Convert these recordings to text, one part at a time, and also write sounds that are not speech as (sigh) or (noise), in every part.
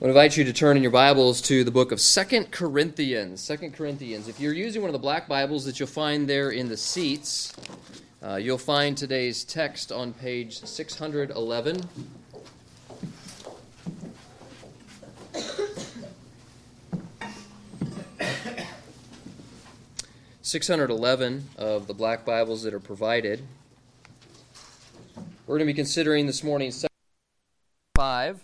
I would invite you to turn in your Bibles to the book of Second Corinthians. Second Corinthians. If you're using one of the black Bibles that you'll find there in the seats, uh, you'll find today's text on page 611. Six hundred eleven of the black Bibles that are provided. We're going to be considering this morning five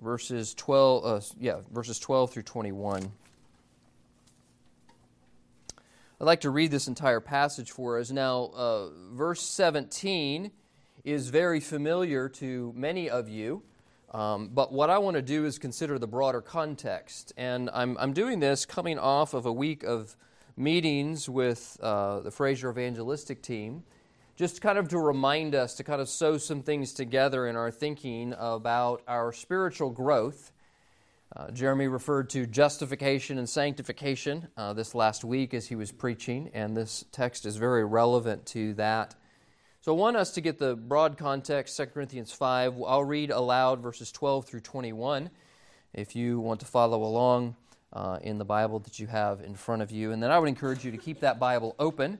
verses 12 uh, yeah verses 12 through 21 i'd like to read this entire passage for us. Now uh, verse 17 is very familiar to many of you um, but what i want to do is consider the broader context. And i'm, I'm doing this coming off of a week of meetings with uh, the fraser evangelistic team just kind of to remind us to kind of sew some things together in our thinking about our spiritual growth. Uh, Jeremy referred to justification and sanctification uh, this last week as he was preaching, and this text is very relevant to that. So I want us to get the broad context, 2 Corinthians 5. I'll read aloud verses 12 through 21 if you want to follow along uh, in the Bible that you have in front of you. And then I would encourage you to keep that Bible open.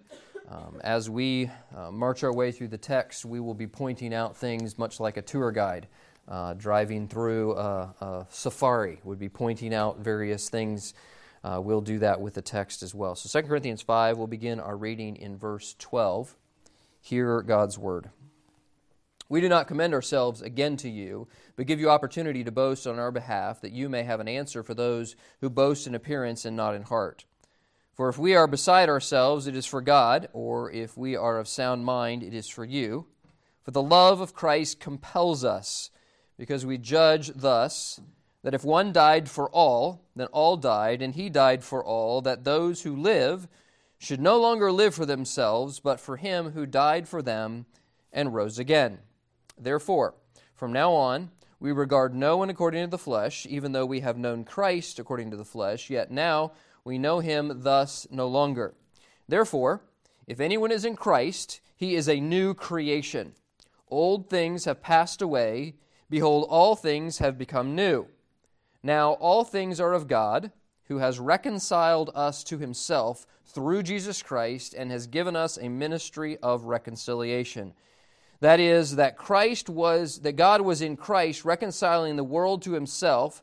Um, as we uh, march our way through the text, we will be pointing out things much like a tour guide uh, driving through a, a, safari would be pointing out various things. Uh, we'll do that with the text as well. So 2 Corinthians 5, we'll begin our reading in verse 12. Hear God's word. We do not commend ourselves again to you, but give you opportunity to boast on our behalf, that you may have an answer for those who boast in appearance and not in heart. For if we are beside ourselves, it is for God, or if we are of sound mind, it is for you. For the love of Christ compels us, because we judge thus that if one died for all, then all died, and he died for all, that those who live should no longer live for themselves, but for him who died for them and rose again. Therefore, from now on, we regard no one according to the flesh, even though we have known Christ according to the flesh, yet now we know him thus no longer. Therefore, if anyone is in Christ, he is a new creation. Old things have passed away. Behold, all things have become new. Now, all things are of God, who has reconciled us to himself through Jesus Christ and has given us a ministry of reconciliation. That is, that Christ was, that God was in Christ reconciling the world to himself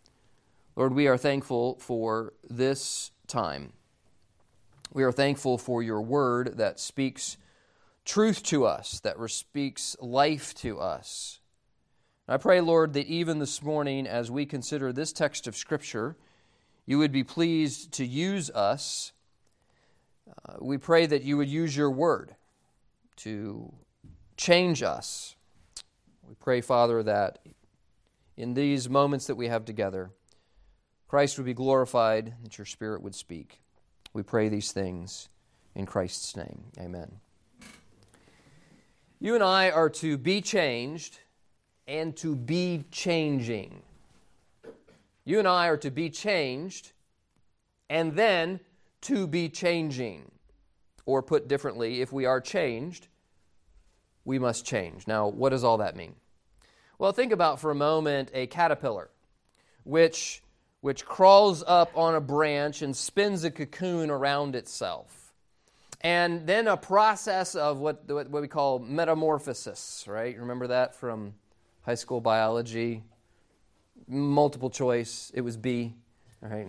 Lord, we are thankful for this time. We are thankful for your word that speaks truth to us, that speaks life to us. I pray, Lord, that even this morning, as we consider this text of Scripture, you would be pleased to use us. Uh, we pray that you would use your word to change us. We pray, Father, that in these moments that we have together, Christ would be glorified, that your Spirit would speak. We pray these things in Christ's name. Amen. You and I are to be changed and to be changing. You and I are to be changed and then to be changing. Or put differently, if we are changed, we must change. Now, what does all that mean? Well, think about for a moment a caterpillar, which which crawls up on a branch and spins a cocoon around itself. And then a process of what, what we call metamorphosis, right? Remember that from high school biology? Multiple choice, it was B, right?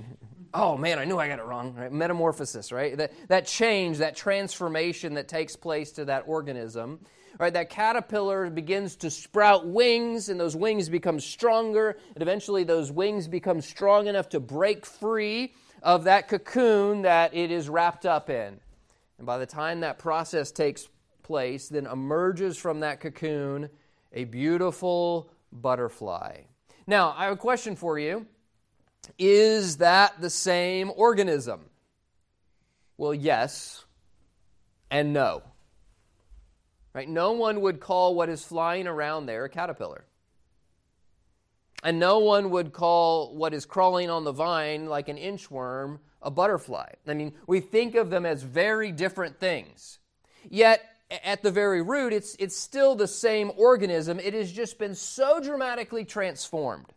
Oh man, I knew I got it wrong, right? Metamorphosis, right? That, that change, that transformation that takes place to that organism right, that caterpillar begins to sprout wings, and those wings become stronger, and eventually those wings become strong enough to break free of that cocoon that it is wrapped up in. And by the time that process takes place, then emerges from that cocoon a beautiful butterfly. Now, I have a question for you. Is that the same organism? Well, yes and no. Right? No one would call what is flying around there a caterpillar. And no one would call what is crawling on the vine like an inchworm a butterfly. I mean, we think of them as very different things. Yet, at the very root, it's, it's still the same organism. It has just been so dramatically transformed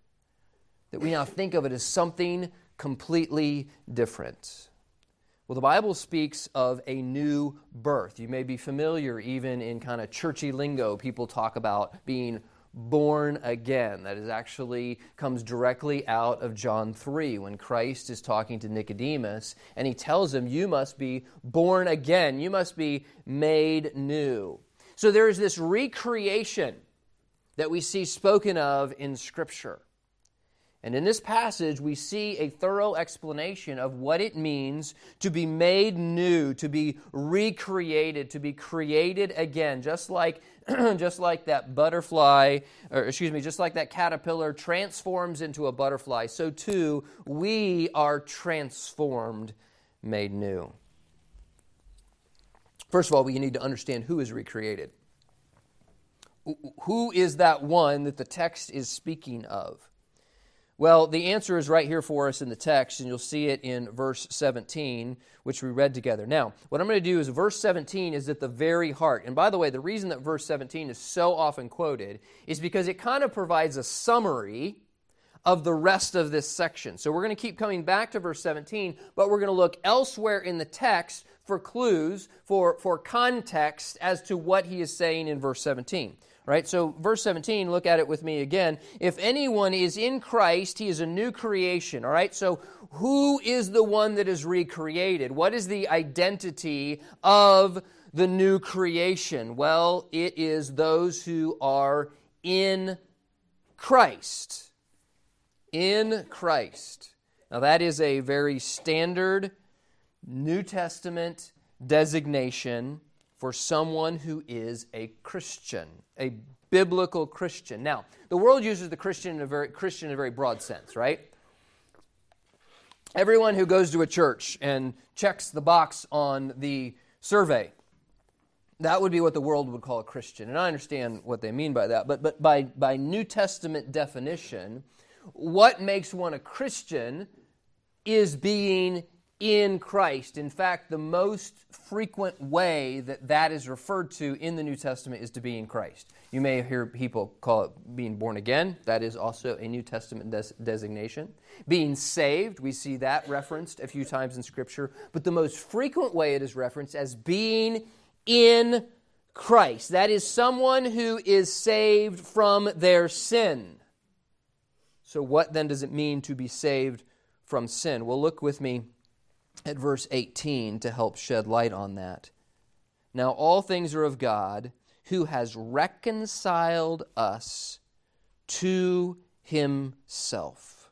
that we now think of it as something completely different. Well, the Bible speaks of a new birth. You may be familiar, even in kind of churchy lingo, people talk about being born again. That is actually comes directly out of John 3 when Christ is talking to Nicodemus and he tells him, You must be born again. You must be made new. So there is this recreation that we see spoken of in Scripture. And in this passage, we see a thorough explanation of what it means to be made new, to be recreated, to be created again, just like, (clears throat) just like that butterfly, or excuse me, just like that caterpillar transforms into a butterfly, so too we are transformed, made new. First of all, we need to understand who is recreated. Who is that one that the text is speaking of? Well, the answer is right here for us in the text, and you'll see it in verse 17, which we read together. Now, what I'm going to do is verse 17 is at the very heart. And by the way, the reason that verse 17 is so often quoted is because it kind of provides a summary of the rest of this section. So we're going to keep coming back to verse 17, but we're going to look elsewhere in the text for clues, for, for context as to what he is saying in verse 17 right? So, verse 17, look at it with me again. If anyone is in Christ, he is a new creation, all right? So, who is the one that is recreated? What is the identity of the new creation? Well, it is those who are in Christ. In Christ. Now, that is a very standard New Testament designation for someone who is a Christian, a biblical Christian. Now, the world uses the Christian in a very Christian in a very broad sense, right? Everyone who goes to a church and checks the box on the survey, that would be what the world would call a Christian. And I understand what they mean by that. But, but by, by New Testament definition, what makes one a Christian is being in Christ. In fact, the most frequent way that that is referred to in the New Testament is to be in Christ. You may hear people call it being born again. That is also a New Testament des- designation. Being saved, we see that referenced a few times in Scripture. But the most frequent way it is referenced as being in Christ. That is someone who is saved from their sin. So, what then does it mean to be saved from sin? Well, look with me at verse 18 to help shed light on that. Now, all things are of God who has reconciled us to himself.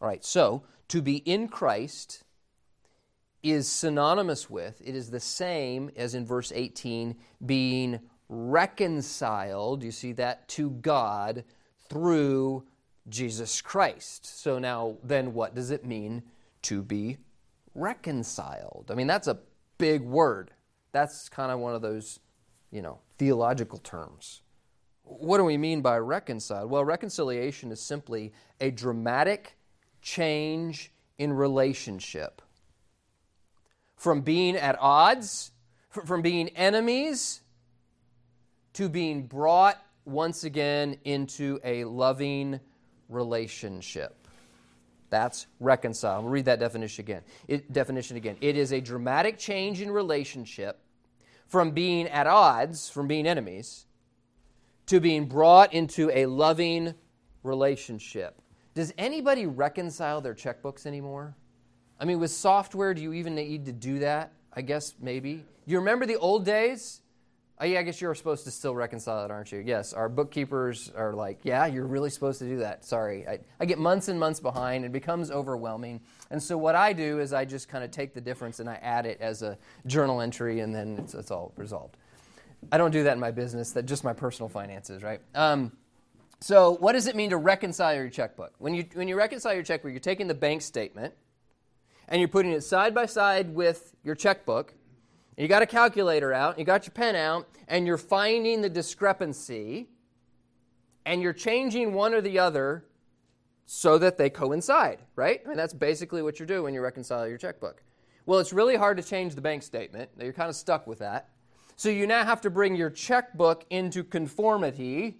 All right, so to be in Christ is synonymous with, it is the same as in verse 18, being reconciled, you see that, to God through Jesus Christ. So now, then what does it mean to be reconciled. I mean, that's a big word. That's kind of one of those, you know, theological terms. What do we mean by reconciled? Well, reconciliation is simply a dramatic change in relationship. From being at odds, from being enemies, to being brought once again into a loving relationship. That's reconcile. We'll read that definition again. It, definition again. It is a dramatic change in relationship from being at odds, from being enemies, to being brought into a loving relationship. Does anybody reconcile their checkbooks anymore? I mean, with software, do you even need to do that? I guess maybe. You remember the old days? Oh, yeah, I guess you're supposed to still reconcile it, aren't you? Yes, our bookkeepers are like, yeah, you're really supposed to do that. Sorry. I, I get months and months behind. It becomes overwhelming. And so what I do is I just kind of take the difference and I add it as a journal entry, and then it's, it's all resolved. I don't do that in my business, that just my personal finances, right? Um, So, what does it mean to reconcile your checkbook? When you, when you reconcile your checkbook, you're taking the bank statement and you're putting it side by side with your checkbook. You got a calculator out, you got your pen out, and you're finding the discrepancy, and you're changing one or the other so that they coincide, right? I mean, that's basically what you're doing when you reconcile your checkbook. Well, it's really hard to change the bank statement. You're kind of stuck with that. So you now have to bring your checkbook into conformity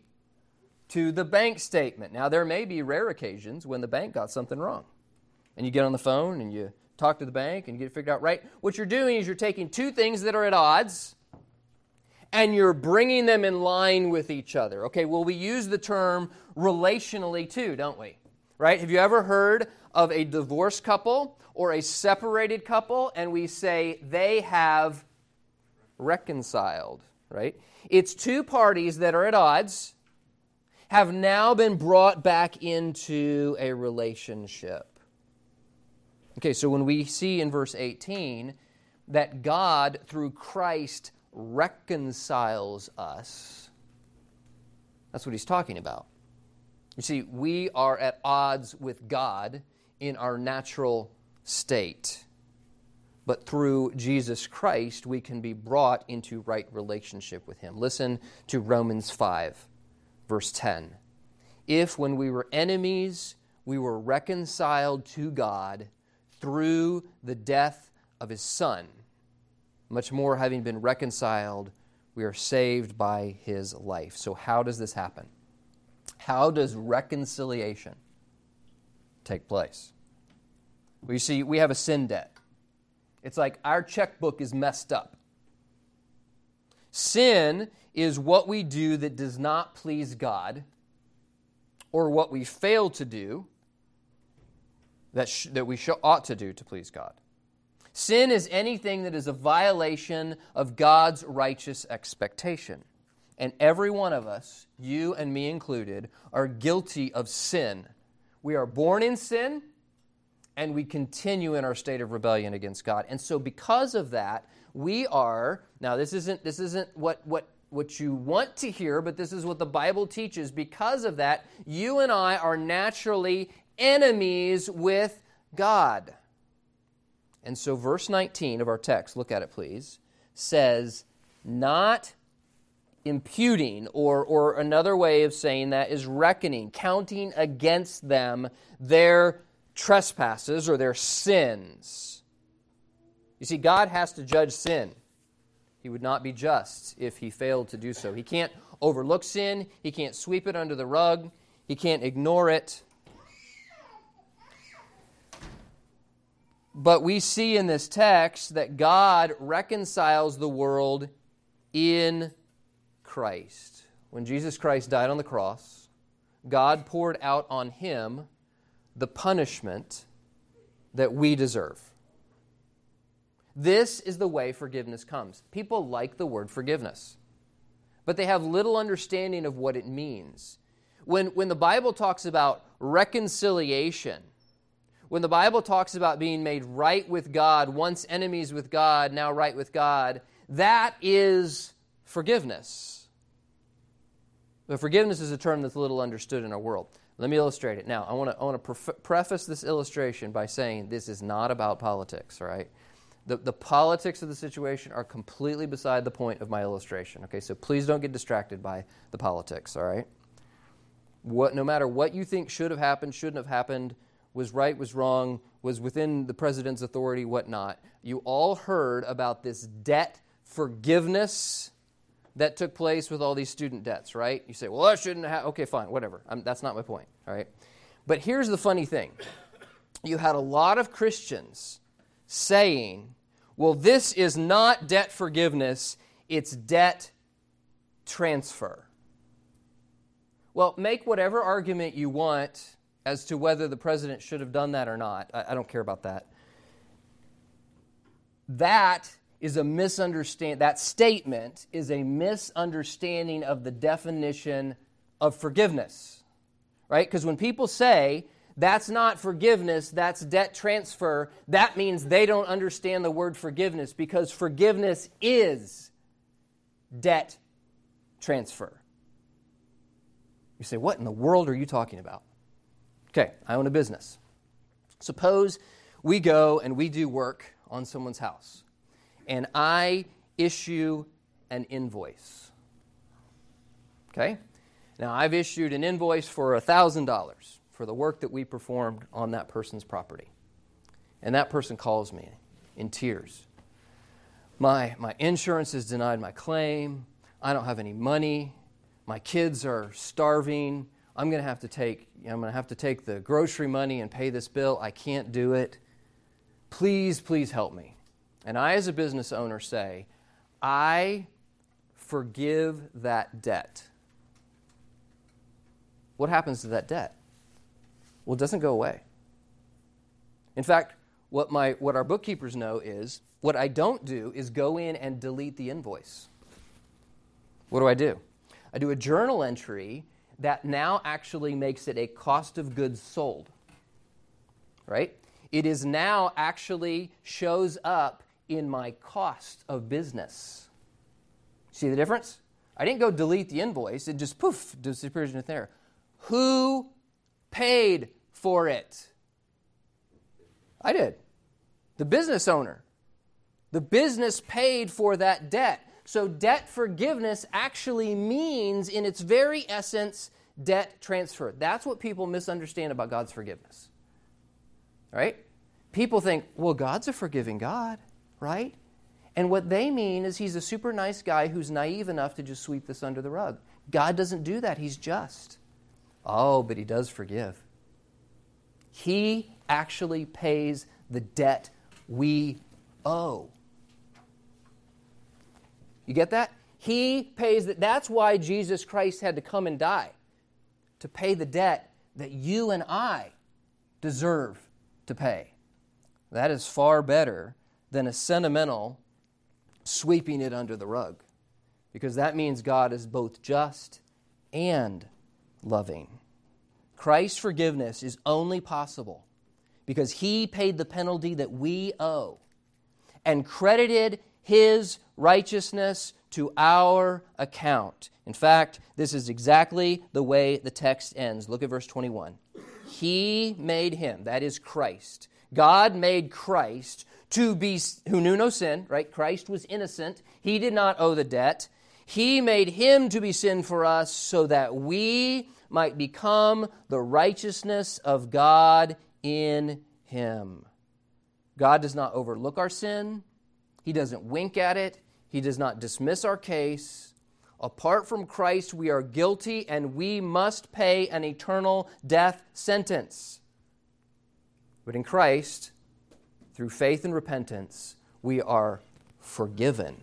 to the bank statement. Now, there may be rare occasions when the bank got something wrong. And you get on the phone and you talk to the bank and get it figured out right. What you're doing is you're taking two things that are at odds and you're bringing them in line with each other. Okay, well, we use the term relationally too, don't we? Right? Have you ever heard of a divorced couple or a separated couple and we say they have reconciled, right? It's two parties that are at odds have now been brought back into a relationship. Okay, so when we see in verse 18 that God, through Christ, reconciles us, that's what he's talking about. You see, we are at odds with God in our natural state. But through Jesus Christ, we can be brought into right relationship with Him. Listen to Romans 5, verse 10. If, when we were enemies, we were reconciled to God through the death of his Son. Much more, having been reconciled, we are saved by his life. So, how does this happen? How does reconciliation take place? Well, you see, we have a sin debt. It's like our checkbook is messed up. Sin is what we do that does not please God, or what we fail to do that, sh- that we sh- ought to do to please God. Sin is anything that is a violation of God's righteous expectation. And every one of us, you and me included, are guilty of sin. We are born in sin, and we continue in our state of rebellion against God. And so, because of that, we are now. This isn't this isn't what what what you want to hear, but this is what the Bible teaches. Because of that, you and I are naturally enemies with God. And so, verse 19 of our text, look at it please, says, not imputing, or, or another way of saying that is reckoning, counting against them their trespasses or their sins. You see, God has to judge sin. He would not be just if he failed to do so. He can't overlook sin, he can't sweep it under the rug, he can't ignore it. But we see in this text that God reconciles the world in Christ. When Jesus Christ died on the cross, God poured out on him the punishment that we deserve. This is the way forgiveness comes. People like the word forgiveness, but they have little understanding of what it means. When, when the Bible talks about reconciliation, when the Bible talks about being made right with God, once enemies with God, now right with God, that is forgiveness. But forgiveness is a term that's little understood in our world. Let me illustrate it. Now, I want to, I want to preface this illustration by saying this is not about politics, right? The, the politics of the situation are completely beside the point of my illustration, okay? So please don't get distracted by the politics, all right? What, no matter what you think should have happened, shouldn't have happened, was right, was wrong, was within the president's authority, whatnot. You all heard about this debt forgiveness that took place with all these student debts, right? You say, well, that shouldn't have. Okay, fine, whatever. I'm, that's not my point, all right? But here's the funny thing you had a lot of Christians saying, well, this is not debt forgiveness, it's debt transfer. Well, make whatever argument you want as to whether the president should have done that or not. I, I don't care about that. That is a misunderstanding. That statement is a misunderstanding of the definition of forgiveness, right? Because when people say that's not forgiveness, that's debt transfer, that means they don't understand the word forgiveness because forgiveness is debt transfer. You say, What in the world are you talking about? Okay, I own a business. Suppose we go and we do work on someone's house, and I issue an invoice. Okay? Now, I've issued an invoice for $1,000 for the work that we performed on that person's property. And that person calls me in tears. My, my insurance has denied my claim. I don't have any money. My kids are starving. I'm going to have to take I'm going to have to take the grocery money and pay this bill. I can't do it. Please, please help me. And I as a business owner say, I forgive that debt. What happens to that debt? Well, it doesn't go away. In fact, what, my, what our bookkeepers know is what I don't do is go in and delete the invoice. What do I do? I do a journal entry that now actually makes it a cost of goods sold. Right? It is now actually shows up in my cost of business. See the difference? I didn't go delete the invoice, it just poof disappears in there. Who paid for it? I did. The business owner. The business paid for that debt. So, debt forgiveness actually means, in its very essence, debt transfer. That's what people misunderstand about God's forgiveness. Right? People think, well, God's a forgiving God, right? And what they mean is he's a super nice guy who's naive enough to just sweep this under the rug. God doesn't do that, he's just. Oh, but he does forgive. He actually pays the debt we owe. You get that? He pays that. That's why Jesus Christ had to come and die to pay the debt that you and I deserve to pay. That is far better than a sentimental sweeping it under the rug, because that means God is both just and loving. Christ's forgiveness is only possible because he paid the penalty that we owe and credited his righteousness to our account. In fact, this is exactly the way the text ends. Look at verse 21. He made him, that is Christ. God made Christ to be who knew no sin, right? Christ was innocent. He did not owe the debt. He made him to be sin for us so that we might become the righteousness of God in him. God does not overlook our sin. He doesn't wink at it. He does not dismiss our case. Apart from Christ, we are guilty and we must pay an eternal death sentence. But in Christ, through faith and repentance, we are forgiven.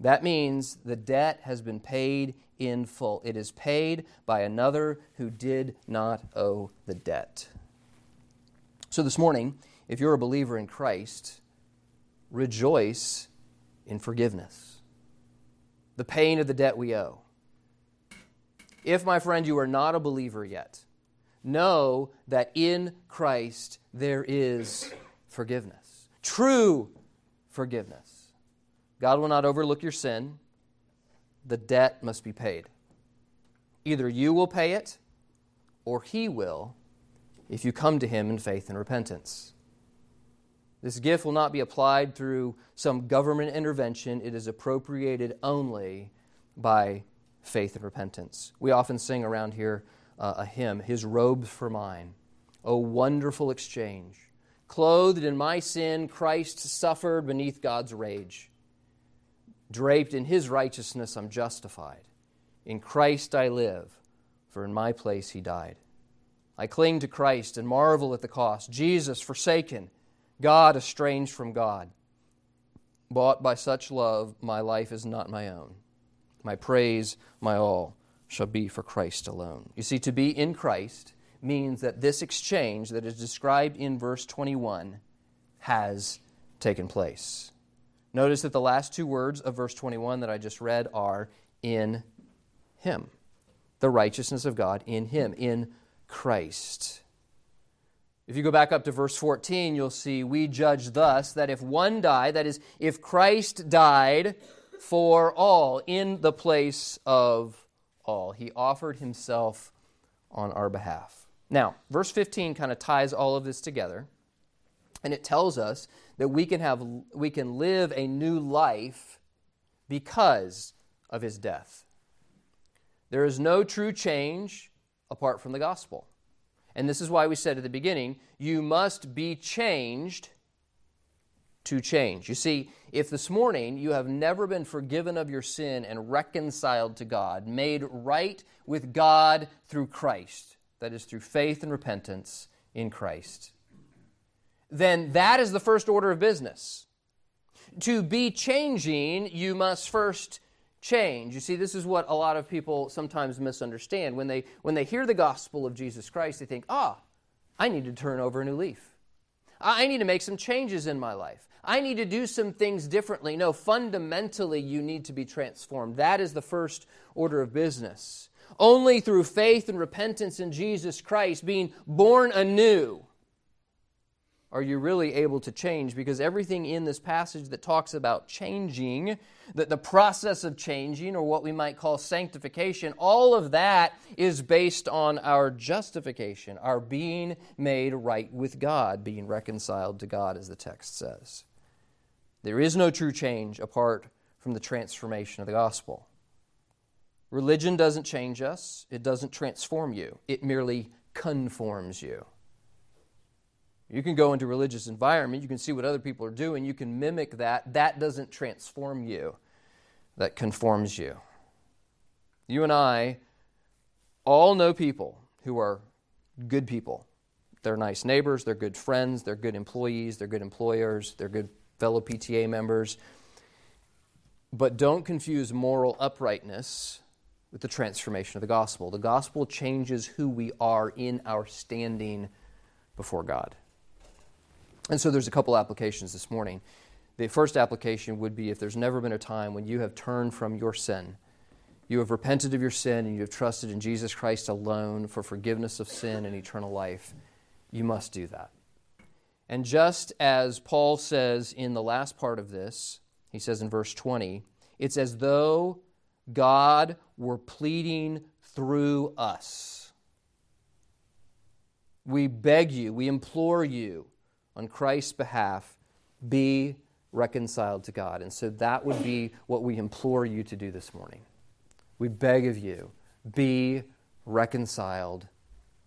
That means the debt has been paid in full. It is paid by another who did not owe the debt. So this morning, if you're a believer in Christ, rejoice in forgiveness, the pain of the debt we owe. If, my friend, you are not a believer yet, know that in Christ there is forgiveness, true forgiveness. God will not overlook your sin. The debt must be paid. Either you will pay it or He will if you come to Him in faith and repentance. This gift will not be applied through some government intervention, it is appropriated only by faith and repentance. We often sing around here uh, a hymn, His robes for mine. O wonderful exchange. Clothed in my sin, Christ suffered beneath God's rage. Draped in his righteousness, I'm justified. In Christ I live, for in my place he died. I cling to Christ and marvel at the cost. Jesus forsaken, God estranged from God. Bought by such love, my life is not my own. My praise, my all, shall be for Christ alone. You see, to be in Christ means that this exchange that is described in verse 21 has taken place. Notice that the last two words of verse 21 that I just read are in Him. The righteousness of God in Him, in Christ. If you go back up to verse 14, you'll see we judge thus that if one died, that is, if Christ died for all in the place of all. He offered himself on our behalf. Now, verse 15 kind of ties all of this together, and it tells us that we can, have, we can live a new life because of his death. There is no true change apart from the gospel. And this is why we said at the beginning, you must be changed to change. You see, if this morning you have never been forgiven of your sin and reconciled to God, made right with God through Christ, that is, through faith and repentance in Christ, then that is the first order of business. To be changing, you must first change. You see, this is what a lot of people sometimes misunderstand. When they, when they hear the gospel of Jesus Christ, they think, ah, I need to turn over a new leaf. I need to make some changes in my life. I need to do some things differently. No, fundamentally, you need to be transformed. That is the first order of business. Only through faith and repentance in Jesus Christ, being born anew, are you really able to change? Because everything in this passage that talks about changing, that the process of changing, or what we might call sanctification, all of that is based on our justification, our being made right with God, being reconciled to God, as the text says. There is no true change apart from the transformation of the gospel. Religion doesn't change us, it doesn't transform you, it merely conforms you. You can go into religious environment, you can see what other people are doing, you can mimic that. That doesn't transform you, that conforms you. You and I all know people who are good people. They're nice neighbors, they're good friends, they're good employees, they're good employers, they're good fellow PTA members. But don't confuse moral uprightness with the transformation of the gospel. The gospel changes who we are in our standing before God. And so there's a couple applications this morning. The first application would be if there's never been a time when you have turned from your sin, you have repented of your sin, and you have trusted in Jesus Christ alone for forgiveness of sin and eternal life, you must do that. And just as Paul says in the last part of this, he says in verse 20, it's as though God were pleading through us. We beg you, we implore you on Christ's behalf, be reconciled to God. And so that would be what we implore you to do this morning. We beg of you, be reconciled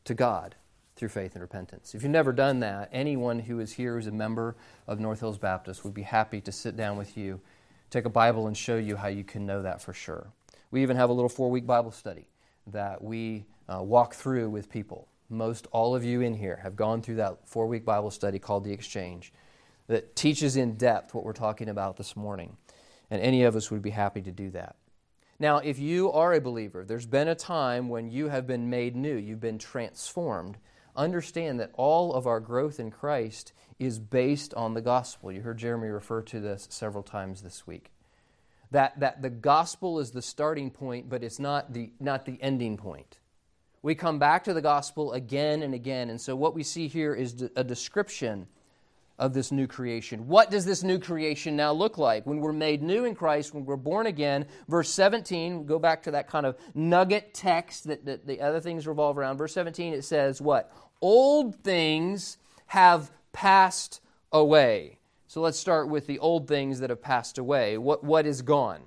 to God through faith and repentance. If you've never done that, anyone who is here who's a member of North Hills Baptist would be happy to sit down with you, take a Bible, and show you how you can know that for sure. We even have a little four week Bible study that we uh, walk through with people most all of you in here have gone through that four week Bible study called The Exchange that teaches in depth what we're talking about this morning. And any of us would be happy to do that. Now, if you are a believer, there's been a time when you have been made new, you've been transformed. Understand that all of our growth in Christ is based on the gospel. You heard Jeremy refer to this several times this week. That, that the gospel is the starting point, but it's not the, not the ending point. We come back to the gospel again and again. And so, what we see here is a description of this new creation. What does this new creation now look like? When we're made new in Christ, when we're born again, verse 17, go back to that kind of nugget text that, that the other things revolve around. Verse 17, it says, What? Old things have passed away. So let's start with the old things that have passed away. What, what is gone?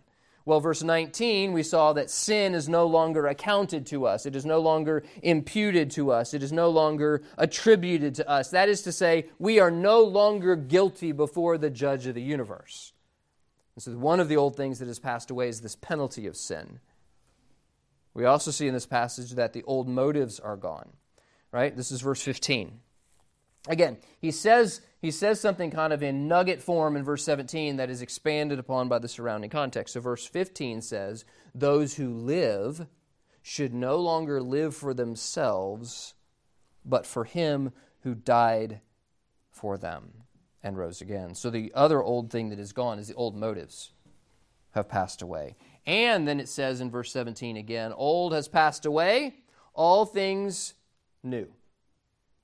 Well, verse 19, we saw that sin is no longer accounted to us. It is no longer imputed to us. It is no longer attributed to us. That is to say, we are no longer guilty before the judge of the universe. And so, one of the old things that has passed away is this penalty of sin. We also see in this passage that the old motives are gone. Right? This is verse 15. Again, he says he says something kind of in nugget form in verse 17 that is expanded upon by the surrounding context. So, verse 15 says, Those who live should no longer live for themselves, but for him who died for them and rose again. So, the other old thing that is gone is the old motives have passed away. And then it says in verse 17 again, Old has passed away, all things new.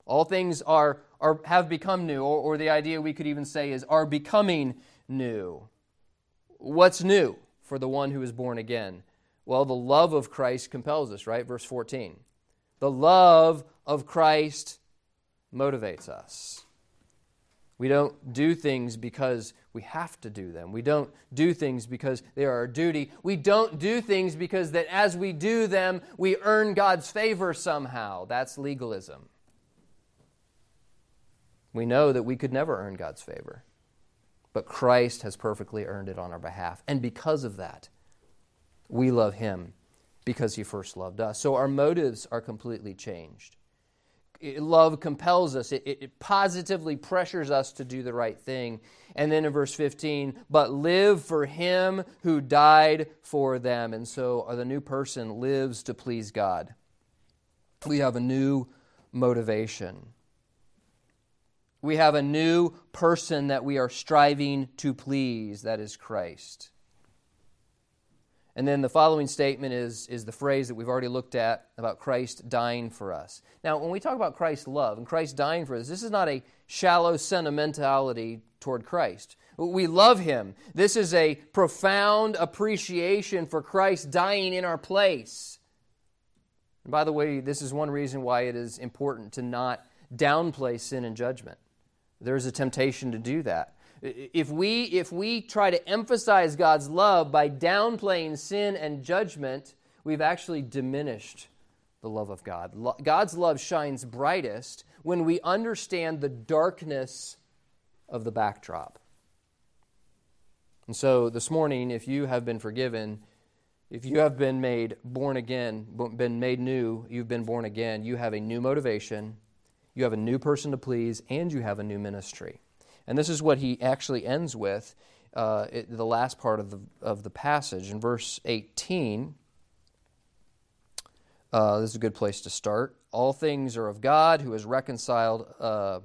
All things are are, have become new, or, or the idea we could even say is are becoming new. What's new for the one who is born again? Well, the love of Christ compels us, right? Verse 14. The love of Christ motivates us. We don't do things because we have to do them. We don't do things because they are our duty. We don't do things because that as we do them, we earn God's favor somehow. That's legalism. We know that we could never earn God's favor. But Christ has perfectly earned it on our behalf. And because of that, we love him because he first loved us. So our motives are completely changed love compels us, it, it, positively pressures us to do the right thing. And then in verse 15, but live for him who died for them. And so uh, the new person lives to please God. We have a new motivation. We have a new person that we are striving to please, that is Christ. And then the following statement is, is the phrase that we've already looked at about Christ dying for us. Now, when we talk about Christ's love and Christ dying for us, this is not a shallow sentimentality toward Christ. We love him. This is a profound appreciation for Christ dying in our place. And by the way, this is one reason why it is important to not downplay sin and judgment. There is a temptation to do that. If we, if we try to emphasize God's love by downplaying sin and judgment, we've actually diminished the love of God. God's love shines brightest when we understand the darkness of the backdrop. And so this morning, if you have been forgiven, if you have been made born again, been made new, you've been born again, you have a new motivation, you have a new person to please, and you have a new ministry. And this is what he actually ends with, uh, it, the last part of the, of the passage. In verse 18, uh, this is a good place to start. All things are of God who has reconciled. Uh,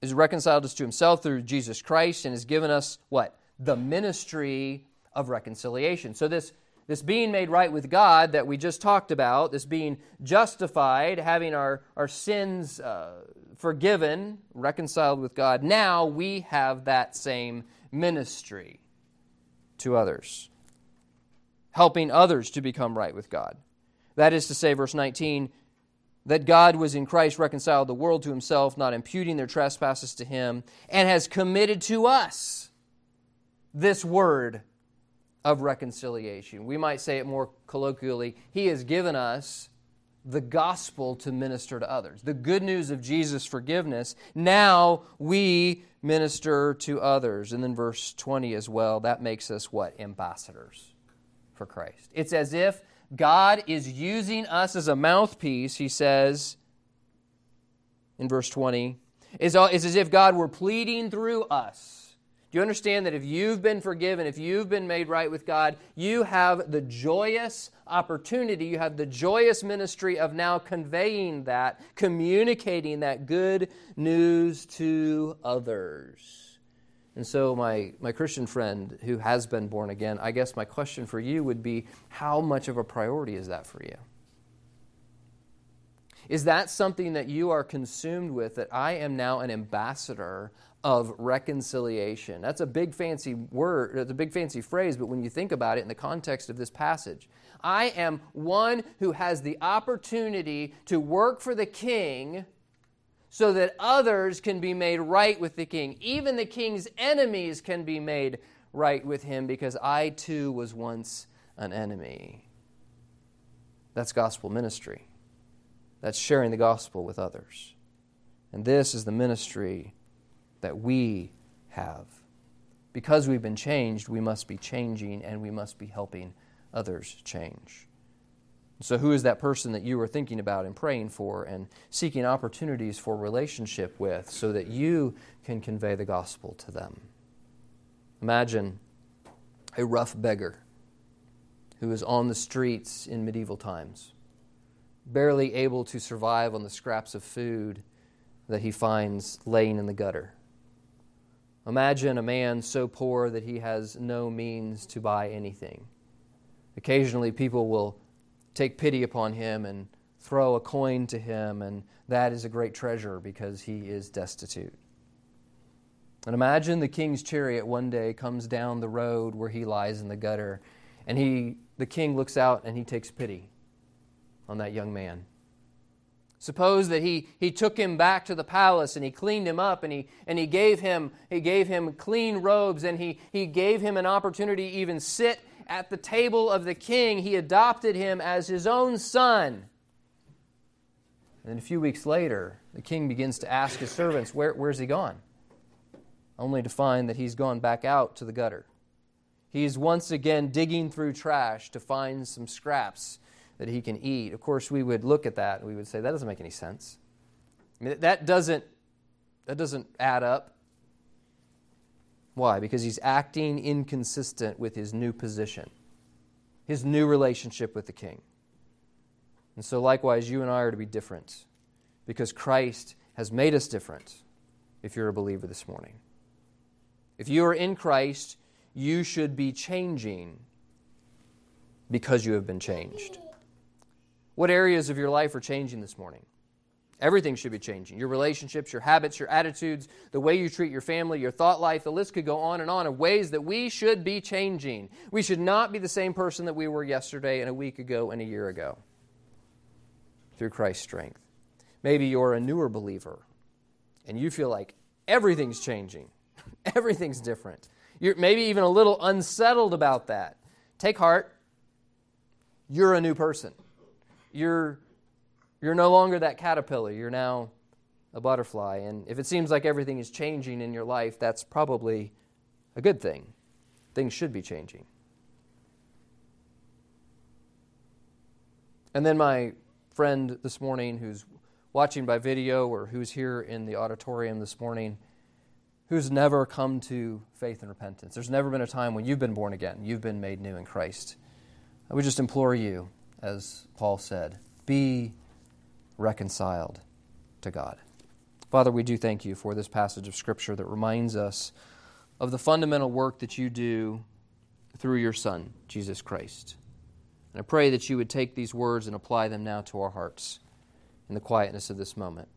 is reconciled us to himself through Jesus Christ and has given us what? The ministry of reconciliation. So, this this being made right with God that we just talked about, this being justified, having our, our sins uh, forgiven, reconciled with God, now we have that same ministry to others, helping others to become right with God. That is to say, verse 19, that God was in Christ reconciled the world to himself, not imputing their trespasses to him, and has committed to us this word of reconciliation. We might say it more colloquially He has given us the gospel to minister to others. The good news of Jesus' forgiveness. Now we minister to others. And then verse 20 as well, that makes us what? Ambassadors for Christ. It's as if God is using us as a mouthpiece, he says in verse 20. It's as if God were pleading through us do you understand that if you've been forgiven, if you've been made right with God, you have the joyous opportunity, you have the joyous ministry of now conveying that, communicating that good news to others? And so, my, my Christian friend who has been born again, I guess my question for you would be how much of a priority is that for you? Is that something that you are consumed with? That I am now an ambassador of reconciliation. That's a big fancy word, it's a big fancy phrase, but when you think about it in the context of this passage, I am one who has the opportunity to work for the king so that others can be made right with the king. Even the king's enemies can be made right with him because I too was once an enemy. That's gospel ministry. That's sharing the gospel with others. And this is the ministry that we have. Because we've been changed, we must be changing and we must be helping others change. So, who is that person that you are thinking about and praying for and seeking opportunities for relationship with so that you can convey the gospel to them? Imagine a rough beggar who is on the streets in medieval times, barely able to survive on the scraps of food that he finds laying in the gutter. Imagine a man so poor that he has no means to buy anything. Occasionally, people will take pity upon him and throw a coin to him, and that is a great treasure because he is destitute. And imagine the king's chariot one day comes down the road where he lies in the gutter, And he, the king looks out and he takes pity on that young man. Suppose that he, he took him back to the palace and he cleaned him up and he, and he, gave, him, he gave him clean robes and he, he gave him an opportunity to even sit at the table of the king. He adopted him as his own son. And a few weeks later, the king begins to ask his servants, Where, Where's he gone? Only to find that he's gone back out to the gutter. He's once again digging through trash to find some scraps that he can eat. Of course, we would look at that and we would say, that doesn't make any sense. I mean, that doesn't, that doesn't add up. Why? Because he's acting inconsistent with his new position, his new relationship with the king. And so, likewise, you and I are to be different because Christ has made us different if you're a believer this morning. If you are in Christ, you should be changing because you have been changed. What areas of your life are changing this morning? Everything should be changing. Your relationships, your habits, your attitudes, the way you treat your family, your thought life, the list could go on and on of ways that we should be changing. We should not be the same person that we were yesterday and a week ago and a year ago through Christ's strength. Maybe you're a newer believer and you feel like everything's changing, (laughs) everything's different. You're maybe even a little unsettled about that. Take heart. You're a new person you're, you're no longer that caterpillar. You're now a butterfly. And if it seems like everything is changing in your life, that's probably a good thing. Things should be changing. And then my friend this morning who's watching by video or who's here in the auditorium this morning who's never come to faith and repentance. There's never been a time when you've been born again, you've been made new in Christ. I would just implore you as Paul said. Be reconciled to God. Father, we do thank you for this passage of Scripture that reminds us of the fundamental work that you do through your Son, Jesus Christ. And I pray that you would take these words and apply them now to our hearts in the quietness of this moment.